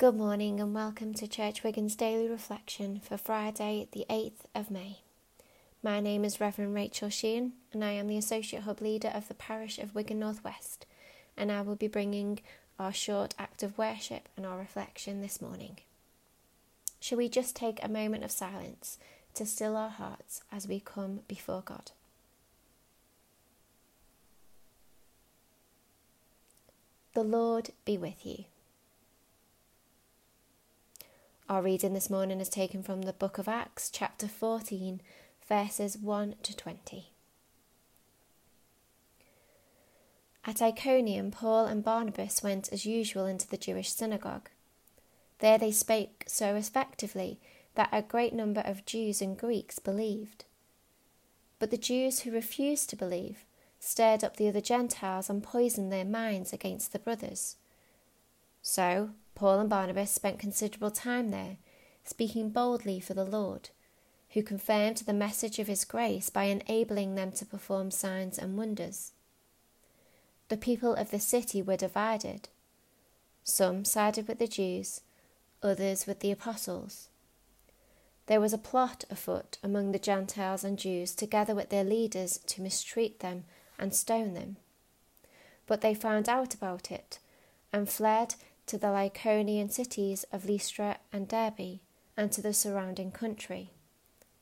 Good morning and welcome to Church Wigan's daily reflection for Friday, the 8th of May. My name is Reverend Rachel Sheehan and I am the Associate Hub Leader of the Parish of Wigan Northwest, and I will be bringing our short act of worship and our reflection this morning. Shall we just take a moment of silence to still our hearts as we come before God? The Lord be with you. Our reading this morning is taken from the book of Acts, chapter 14, verses 1 to 20. At Iconium, Paul and Barnabas went as usual into the Jewish synagogue. There they spake so effectively that a great number of Jews and Greeks believed. But the Jews who refused to believe stirred up the other Gentiles and poisoned their minds against the brothers. So Paul and Barnabas spent considerable time there, speaking boldly for the Lord, who confirmed the message of his grace by enabling them to perform signs and wonders. The people of the city were divided. Some sided with the Jews, others with the apostles. There was a plot afoot among the Gentiles and Jews, together with their leaders, to mistreat them and stone them. But they found out about it and fled to the Lycaonian cities of Lystra and Derbe, and to the surrounding country,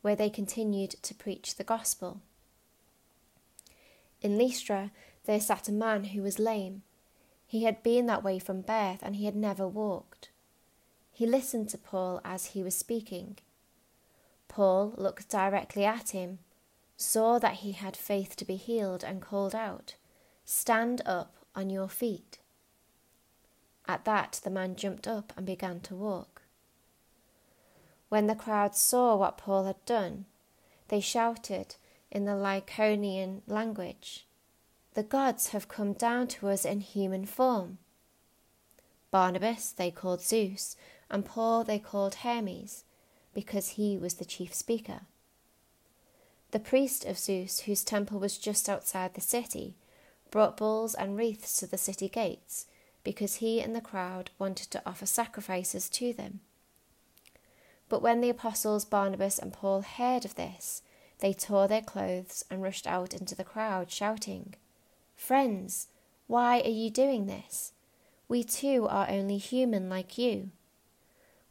where they continued to preach the gospel. In Lystra there sat a man who was lame. He had been that way from birth, and he had never walked. He listened to Paul as he was speaking. Paul looked directly at him, saw that he had faith to be healed, and called out, Stand up on your feet. At that, the man jumped up and began to walk. When the crowd saw what Paul had done, they shouted in the Lycaonian language, The gods have come down to us in human form. Barnabas they called Zeus, and Paul they called Hermes, because he was the chief speaker. The priest of Zeus, whose temple was just outside the city, brought bulls and wreaths to the city gates because he and the crowd wanted to offer sacrifices to them. But when the apostles Barnabas and Paul heard of this, they tore their clothes and rushed out into the crowd, shouting, Friends, why are you doing this? We too are only human like you.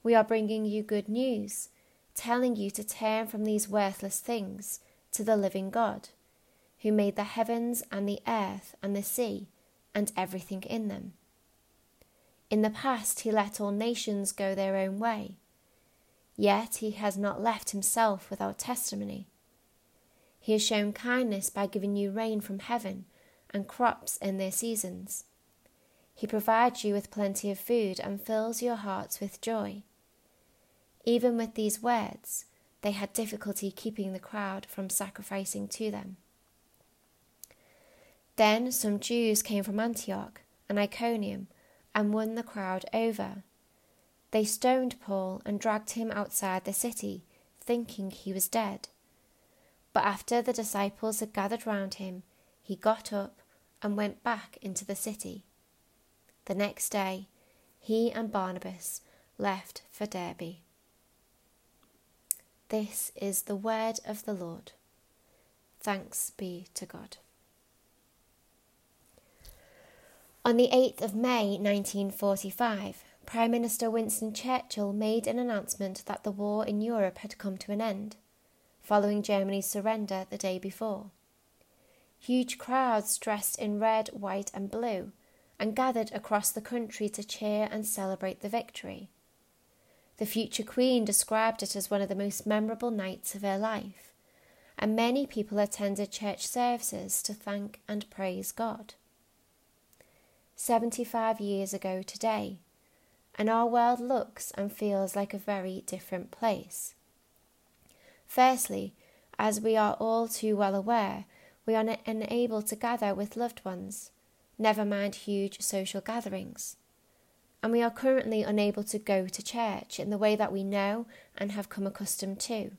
We are bringing you good news, telling you to turn from these worthless things to the living God, who made the heavens and the earth and the sea and everything in them. In the past, he let all nations go their own way. Yet he has not left himself without testimony. He has shown kindness by giving you rain from heaven and crops in their seasons. He provides you with plenty of food and fills your hearts with joy. Even with these words, they had difficulty keeping the crowd from sacrificing to them. Then some Jews came from Antioch and Iconium and won the crowd over. They stoned Paul and dragged him outside the city, thinking he was dead. But after the disciples had gathered round him, he got up and went back into the city. The next day, he and Barnabas left for Derbe. This is the word of the Lord. Thanks be to God. On the 8th of May 1945, Prime Minister Winston Churchill made an announcement that the war in Europe had come to an end, following Germany's surrender the day before. Huge crowds dressed in red, white, and blue and gathered across the country to cheer and celebrate the victory. The future Queen described it as one of the most memorable nights of her life, and many people attended church services to thank and praise God. 75 years ago today, and our world looks and feels like a very different place. Firstly, as we are all too well aware, we are unable to gather with loved ones, never mind huge social gatherings. And we are currently unable to go to church in the way that we know and have come accustomed to.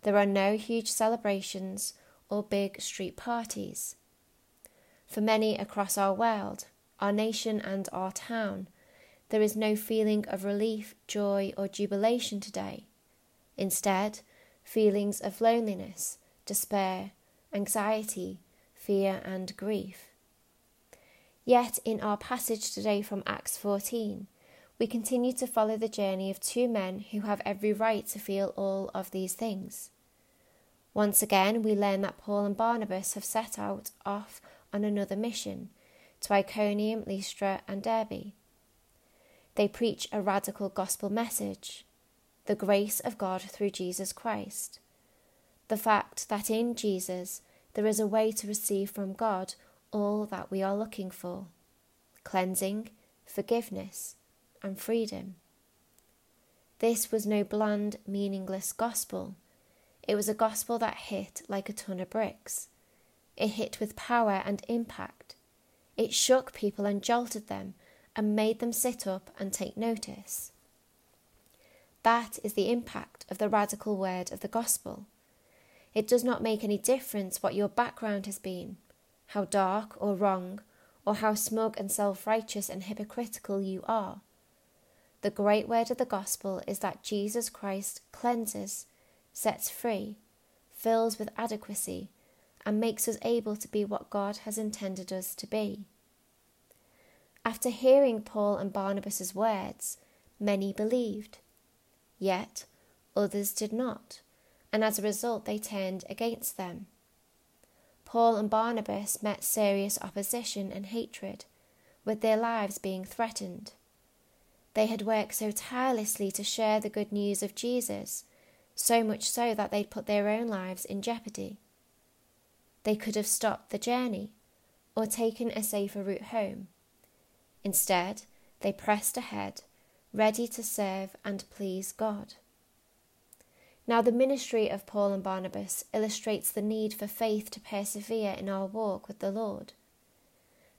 There are no huge celebrations or big street parties. For many across our world, our nation, and our town, there is no feeling of relief, joy, or jubilation today. Instead, feelings of loneliness, despair, anxiety, fear, and grief. Yet, in our passage today from Acts 14, we continue to follow the journey of two men who have every right to feel all of these things. Once again, we learn that Paul and Barnabas have set out off on another mission to Iconium, Lystra, and Derbe. They preach a radical gospel message the grace of God through Jesus Christ. The fact that in Jesus there is a way to receive from God all that we are looking for cleansing, forgiveness, and freedom. This was no bland, meaningless gospel. It was a gospel that hit like a ton of bricks. It hit with power and impact. It shook people and jolted them and made them sit up and take notice. That is the impact of the radical word of the gospel. It does not make any difference what your background has been, how dark or wrong, or how smug and self righteous and hypocritical you are. The great word of the gospel is that Jesus Christ cleanses, sets free, fills with adequacy, and makes us able to be what God has intended us to be. After hearing Paul and Barnabas' words, many believed. Yet others did not, and as a result they turned against them. Paul and Barnabas met serious opposition and hatred, with their lives being threatened. They had worked so tirelessly to share the good news of Jesus, so much so that they'd put their own lives in jeopardy. They could have stopped the journey or taken a safer route home. Instead, they pressed ahead, ready to serve and please God. Now, the ministry of Paul and Barnabas illustrates the need for faith to persevere in our walk with the Lord.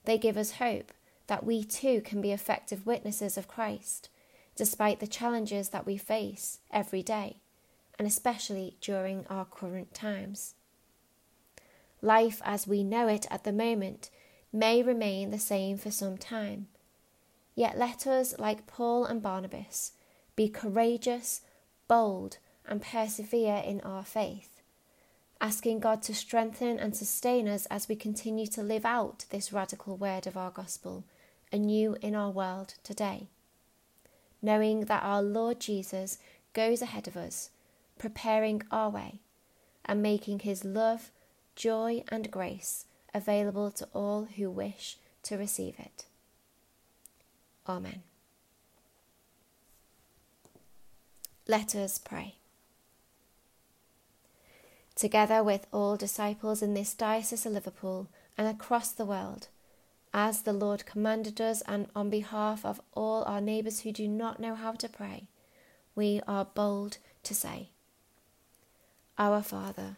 They give us hope that we too can be effective witnesses of Christ, despite the challenges that we face every day, and especially during our current times. Life as we know it at the moment may remain the same for some time. Yet let us, like Paul and Barnabas, be courageous, bold, and persevere in our faith, asking God to strengthen and sustain us as we continue to live out this radical word of our gospel anew in our world today. Knowing that our Lord Jesus goes ahead of us, preparing our way, and making his love, joy, and grace available to all who wish to receive it. Amen. Let us pray. Together with all disciples in this diocese of Liverpool and across the world, as the Lord commanded us, and on behalf of all our neighbours who do not know how to pray, we are bold to say, Our Father,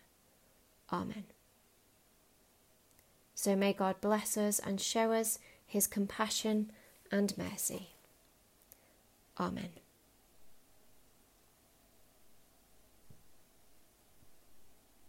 Amen. So may God bless us and show us his compassion and mercy. Amen.